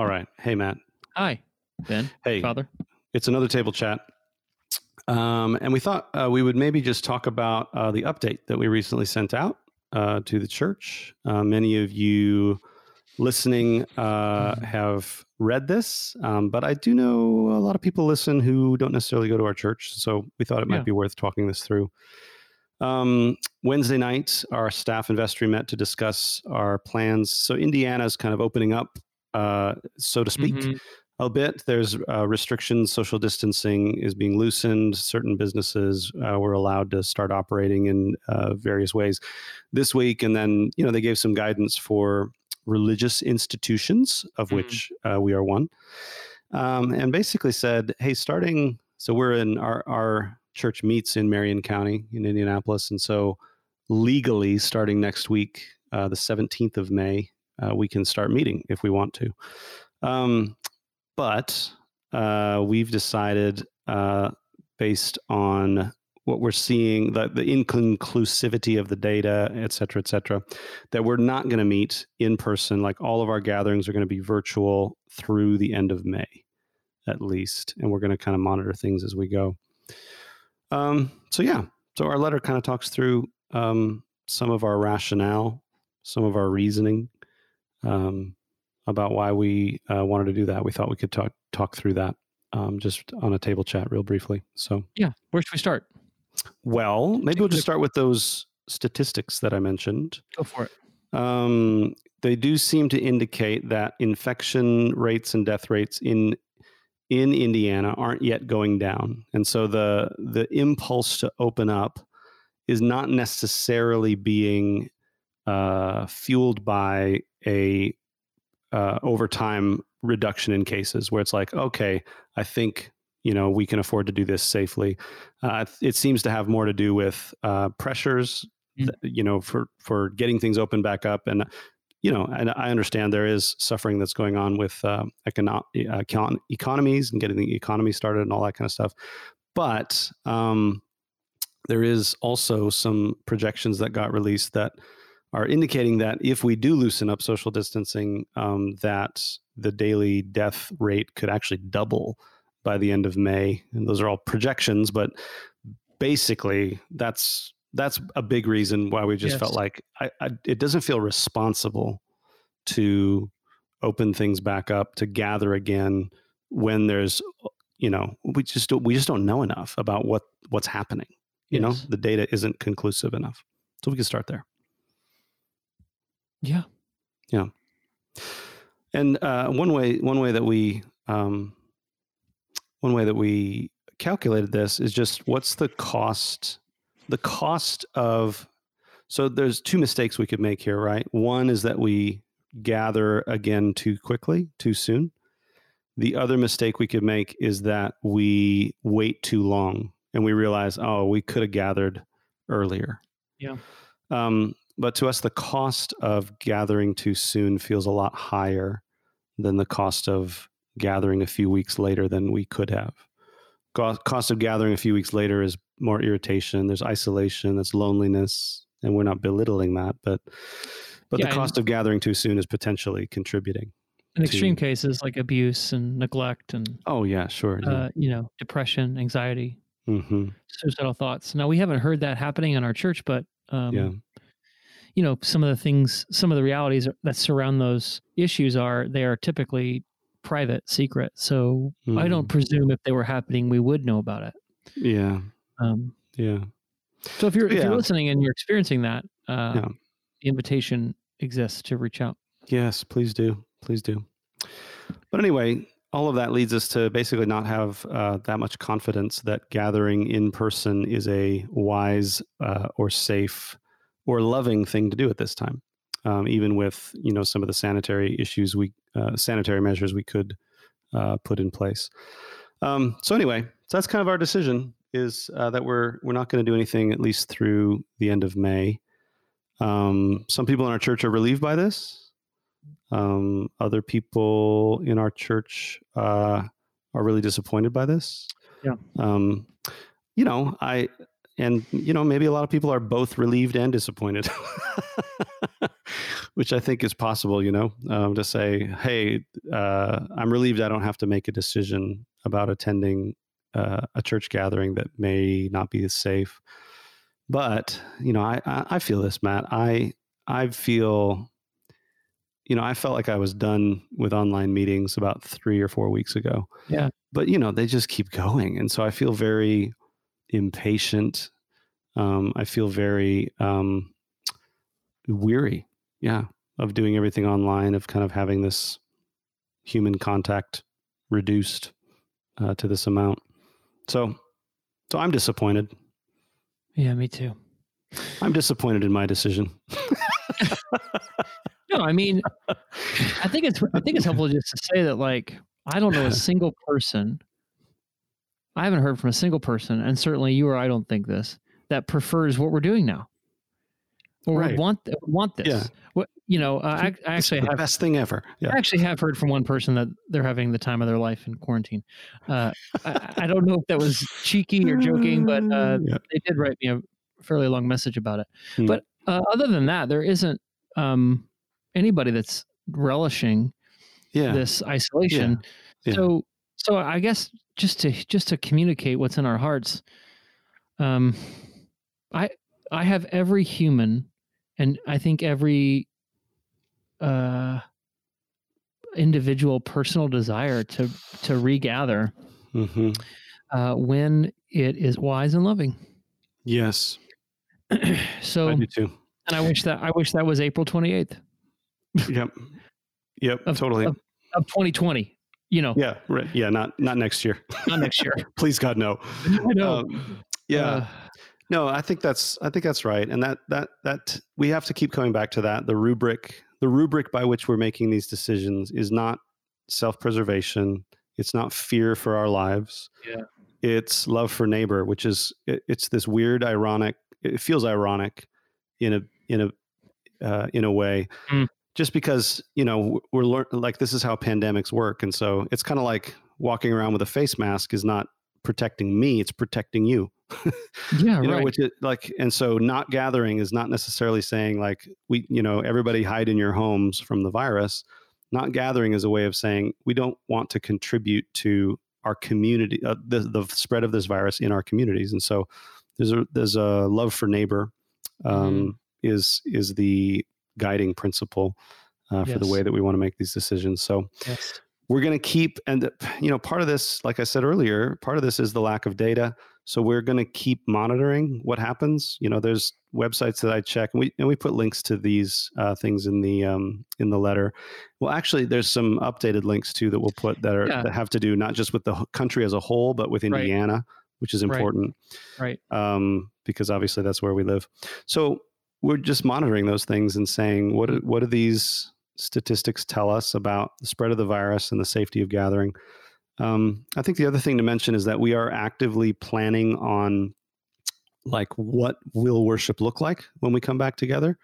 All right. Hey, Matt. Hi, Ben. Hey, Father. It's another table chat. Um, and we thought uh, we would maybe just talk about uh, the update that we recently sent out uh, to the church. Uh, many of you listening uh, have read this, um, but I do know a lot of people listen who don't necessarily go to our church. So we thought it might Yeah. be worth talking this through. Um, Wednesday night, our staff and vestry met to discuss our plans. So Indiana is kind of opening up, uh, so to speak, Mhm. a bit. There's uh, restrictions, social distancing is being loosened. Certain businesses uh, were allowed to start operating in uh, various ways this week. And then, you know, they gave some guidance for religious institutions, of Mhm. which uh, we are one. Um, and basically said, hey, starting, so we're in our, our church meets in Marion County in Indianapolis. And so legally, starting next week, uh, the 17th of May, uh, we can start meeting if we want to. Um, but uh, we've decided, uh, based on what we're seeing, the, the inconclusivity of the data, et cetera, et cetera, that we're not going to meet in person. Like all of our gatherings are going to be virtual through the end of May, at least. And we're going to kind of monitor things as we go. Um, so, yeah. So our letter kind of talks through um, some of our rationale, some of our reasoning. Um, about why we uh, wanted to do that. We thought we could talk talk through that um, just on a table chat real briefly. So, Yeah. Where should we start? well, maybe we'll just start with those statistics that I mentioned. Go for it. Um, they do seem to indicate that infection rates and death rates in in Indiana aren't yet going down, and so the the impulse to open up is not necessarily being uh, fueled by a uh, over time reduction in cases where it's like, okay, I think you know we can afford to do this safely. Uh, it seems to have more to do with uh, pressures, Mm. th- you know, for for getting things open back up, and you know, and I understand there is suffering that's going on with uh, econo- uh, econ- economies and getting the economy started and all that kind of stuff, but um, there is also some projections that got released that are indicating that if we do loosen up social distancing, um, that the daily death rate could actually double by the end of May. And those are all projections, but basically, that's that's a big reason why we just Yes. felt like I, I, it doesn't feel responsible to open things back up to gather again when there's you know we just don't, we just don't know enough about what what's happening you know the data isn't conclusive enough so we can start there Yeah. Yeah. And uh, one way one way that we um, one way that we calculated this is just what's the cost the cost of so there's two mistakes we could make here, right? One is that we gather again too quickly, too soon. The other mistake we could make is that we wait too long and we realize, oh, we could have gathered earlier. Yeah. Um, but to us, the cost of gathering too soon feels a lot higher than the cost of gathering a few weeks later than we could have. Cost of gathering a few weeks later is more irritation. There's isolation. There's loneliness, and we're not belittling that, but but Yeah, the cost of gathering too soon is potentially contributing. In extreme to- cases like abuse and neglect and Oh yeah, sure. Yeah. uh, you know depression, anxiety, hmm suicidal thoughts. Now we haven't heard that happening in our church, but um, Yeah. You know some of the things, some of the realities that surround those issues are they are typically private, secret. So I Mm. don't presume if they were happening, we would know about it. Yeah. Um, Yeah. so if you're if Yeah. you're listening and you're experiencing that, uh, Yeah. the invitation exists to reach out. Yes, please do. Please do. But anyway, all of that leads us to basically not have uh, that much confidence that gathering in person is a wise uh, or safe or loving thing to do at this time. Um, even with you know some of the sanitary issues we uh, sanitary measures we could uh, put in place. Um, so anyway, so that's kind of our decision is uh, that we're we're not going to do anything at least through the end of May. Um, some people in our church are relieved by this. Um, other people in our church uh, are really disappointed by this. Yeah. Um, you know, I and you know maybe a lot of people are both relieved and disappointed, which I think is possible, you know, um, to say, hey, uh, I'm relieved I don't have to make a decision about attending uh, a church gathering that may not be as safe. But you know, I, I feel this, Matt. I I feel, you know, I felt like I was done with online meetings about three or four weeks ago. Yeah. But you know, they just keep going, and so I feel very impatient. Um, I feel very um, weary. Yeah, of doing everything online, of kind of having this human contact reduced uh, to this amount. So, so I'm disappointed. Yeah, me too. I'm disappointed in my decision. no, I mean, I think it's I think it's helpful just to say that like I don't know a single person. I haven't heard from a single person, and certainly you or I don't think this that prefers what we're doing now. Or right. want want this. Yeah. What you know, uh, I, I, actually have the best thing ever. Yeah. I actually have heard from one person that they're having the time of their life in quarantine. Uh, I, I, don't know if that was cheeky or joking, but uh, yeah. they did write me a fairly long message about it. Hmm. But uh, other than that, there isn't um, anybody that's relishing yeah. this isolation. So, so I guess just to just to communicate what's in our hearts, um, I I have every human and I think every uh, individual personal desire to to regather mm-hmm. uh, when it is wise and loving. Yes. so I do too. And I wish that I wish that was April twenty eighth. yep. Yep. Of, totally. Of, of 2020 you know yeah right yeah not not next year not next year please god no i know um, yeah uh, no, I think that's I think that's right, and that that that we have to keep coming back to that. The rubric, the rubric by which we're making these decisions, is not self-preservation. It's not fear for our lives. Yeah, it's love for neighbor, which is it, it's this weird, ironic. It feels ironic in a in a uh, in a way. Mm. Just because you know we're lear- like this is how pandemics work, and so it's kind of like walking around with a face mask is not protecting me; it's protecting you yeah, you know, right. which is like, and so not gathering is not necessarily saying like we, you know, everybody hide in your homes from the virus. Not gathering is a way of saying we don't want to contribute to our community, uh, the the spread of this virus in our communities, and so there's a there's a love for neighbor um, mm-hmm. is is the guiding principle uh, for yes. the way that we want to make these decisions. So. Yes we're going to keep and you know part of this like i said earlier part of this is the lack of data so we're going to keep monitoring what happens. You know, there's websites that I check, and we and we put links to these uh, things in the um, in the letter. Well, actually, there's some updated links too that we'll put that are yeah. that have to do not just with the country as a whole, but with Indiana, right. which is important, right? right. Um, because obviously that's where we live. So we're just monitoring those things and saying what what do these statistics tell us about the spread of the virus and the safety of gathering. Um, I think the other thing to mention is that we are actively planning on like what will worship look like when we come back together.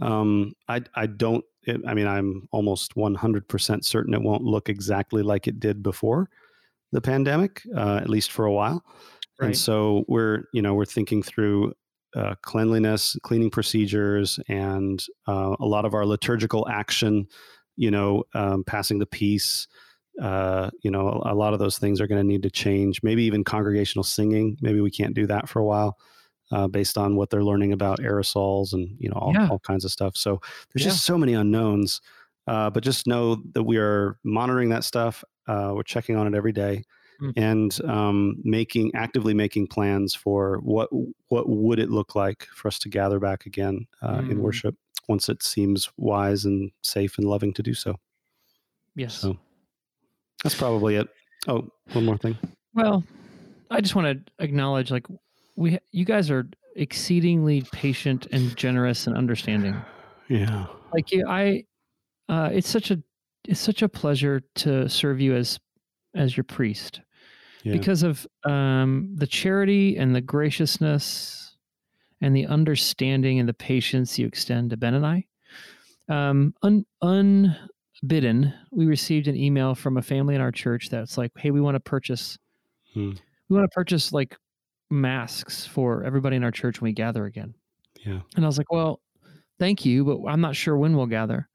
Um, I I don't. It, I mean, I'm almost 100% certain it won't look exactly like it did before the pandemic, uh, at least for a while. Right. And so we're you know we're thinking through uh, cleanliness, cleaning procedures, and uh, a lot of our liturgical action. You know, um, passing the peace uh, you know, a, lot of those things are going to need to change. Maybe even congregational singing. Maybe we can't do that for a while. Uh, based on what they're learning about aerosols and you know all, yeah. all kinds of stuff. So there's yeah. just so many unknowns. Uh, but just know that we are monitoring that stuff. Uh, we're checking on it every day, mm. and um, making actively making plans for what what would it look like for us to gather back again mm. in worship once it seems wise and safe and loving to do so. Yes. So. That's probably it. Oh, one more thing. Well, I just want to acknowledge like we you guys are exceedingly patient and generous and understanding. Yeah. Like you I uh it's such a it's such a pleasure to serve you as as your priest. Yeah. Because of um the charity and the graciousness and the understanding and the patience you extend to Ben and I. Um un, un bidden, we received an email from a family in our church that's like, "Hey, we want to purchase, hmm. we want to purchase like masks for everybody in our church when we gather again." Yeah, and I was like, "Well, thank you, but I'm not sure when we'll gather.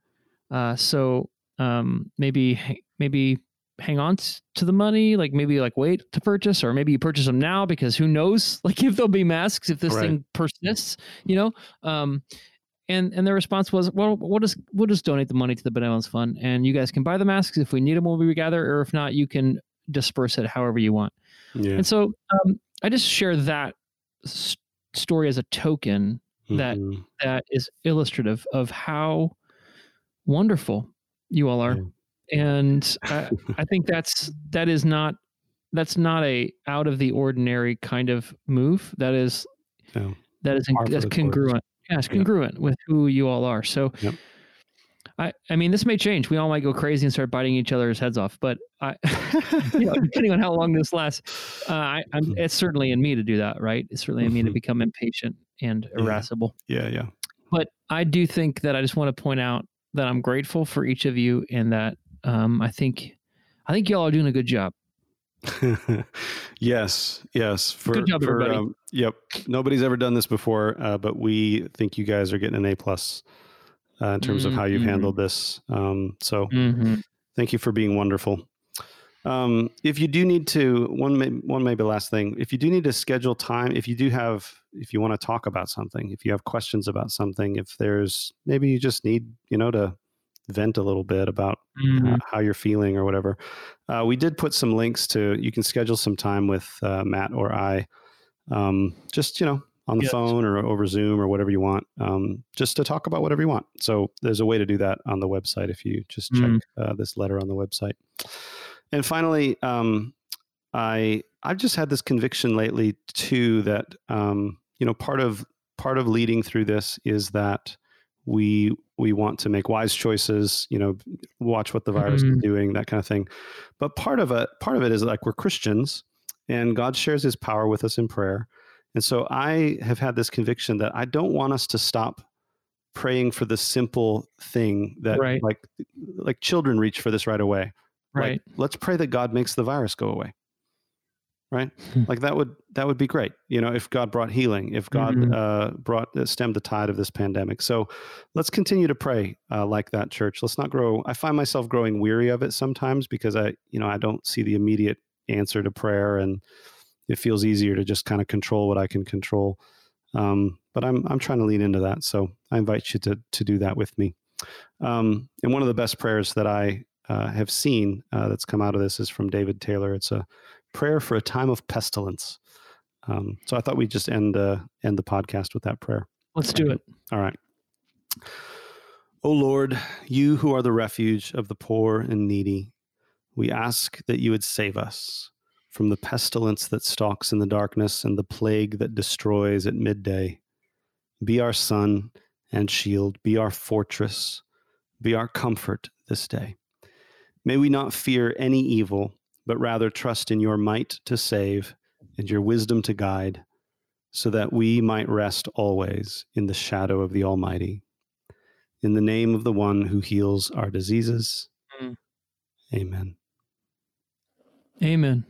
Uh, so um, maybe maybe hang on to the money like maybe like wait to purchase or maybe you purchase them now because who knows like if there'll be masks if this right. thing persists you know um and and their response was well we'll just we'll just donate the money to the benevolence fund and you guys can buy the masks if we need them when we gather or if not you can disperse it however you want yeah. and so um, i just share that st- story as a token that mm-hmm. that is illustrative of how wonderful you all are yeah and I, I think that's that is not that's not a out of the ordinary kind of move. That is yeah. that is that's congruent. Yeah, it's congruent yeah. with who you all are. So. Yep. I, I mean, this may change. We all might go crazy and start biting each other's heads off. But I, you know, depending on how long this lasts, uh, I, am hmm. it's certainly in me to do that. Right? It's certainly in me to mm-hmm. become impatient and irascible. Yeah, yeah. yeah. But I do think that I just want to point out that I'm grateful for each of you and that um, I think I think y'all are doing a good job. yes, yes. For, good job, for, everybody. Um, yep. Nobody's ever done this before, uh, but we think you guys are getting an A plus uh, in terms mm-hmm. of how you've mm-hmm. handled this. Um, so, mm-hmm. thank you for being wonderful. Um, if you do need to, one may, one maybe last thing. If you do need to schedule time, if you do have, if you want to talk about something, if you have questions about something, if there's maybe you just need, you know, to vent a little bit about mm-hmm. uh, how you're feeling or whatever. Uh, we did put some links to you can schedule some time with uh, Matt or I, um, just you know on the yes. phone or over Zoom or whatever you want, um, just to talk about whatever you want. So there's a way to do that on the website if you just check mm-hmm. this letter on the website. And finally, um, I I've just had this conviction lately too that um, you know part of part of leading through this is that we we want to make wise choices you know watch what the virus mm-hmm. is doing that kind of thing. But part of it part of it is like we're christians and god shares his power with us in prayer. And so i have had this conviction that i don't want us to stop praying for the simple thing that right. like like children reach for this right away. Right. like, let's pray that god makes the virus go away right? Hmm. like that would that would be great you know if god brought healing if god mm-hmm. uh, brought uh, stemmed the tide of this pandemic. So let's continue to pray uh, like that church. Let's not grow i find myself growing weary of it sometimes because i you know i don't see the immediate answer to prayer and it feels easier to just kind of control what i can control. Um, but i'm i'm trying to lean into that so i invite you to to do that with me. Um, and one of the best prayers that i uh, have seen uh, that's come out of this is from david taylor. It's a prayer for a time of pestilence. Um, so I thought we'd just end uh, end the podcast with that prayer. Let's do it. All right. O Lord, you who are the refuge of the poor and needy, we ask that you would save us from the pestilence that stalks in the darkness and the plague that destroys at midday. Be our sun and shield, be our fortress, be our comfort this day. May we not fear any evil but rather trust in your might to save and your wisdom to guide, so that we might rest always in the shadow of the Almighty. In the name of the one who heals our diseases. Mm. Amen. Amen.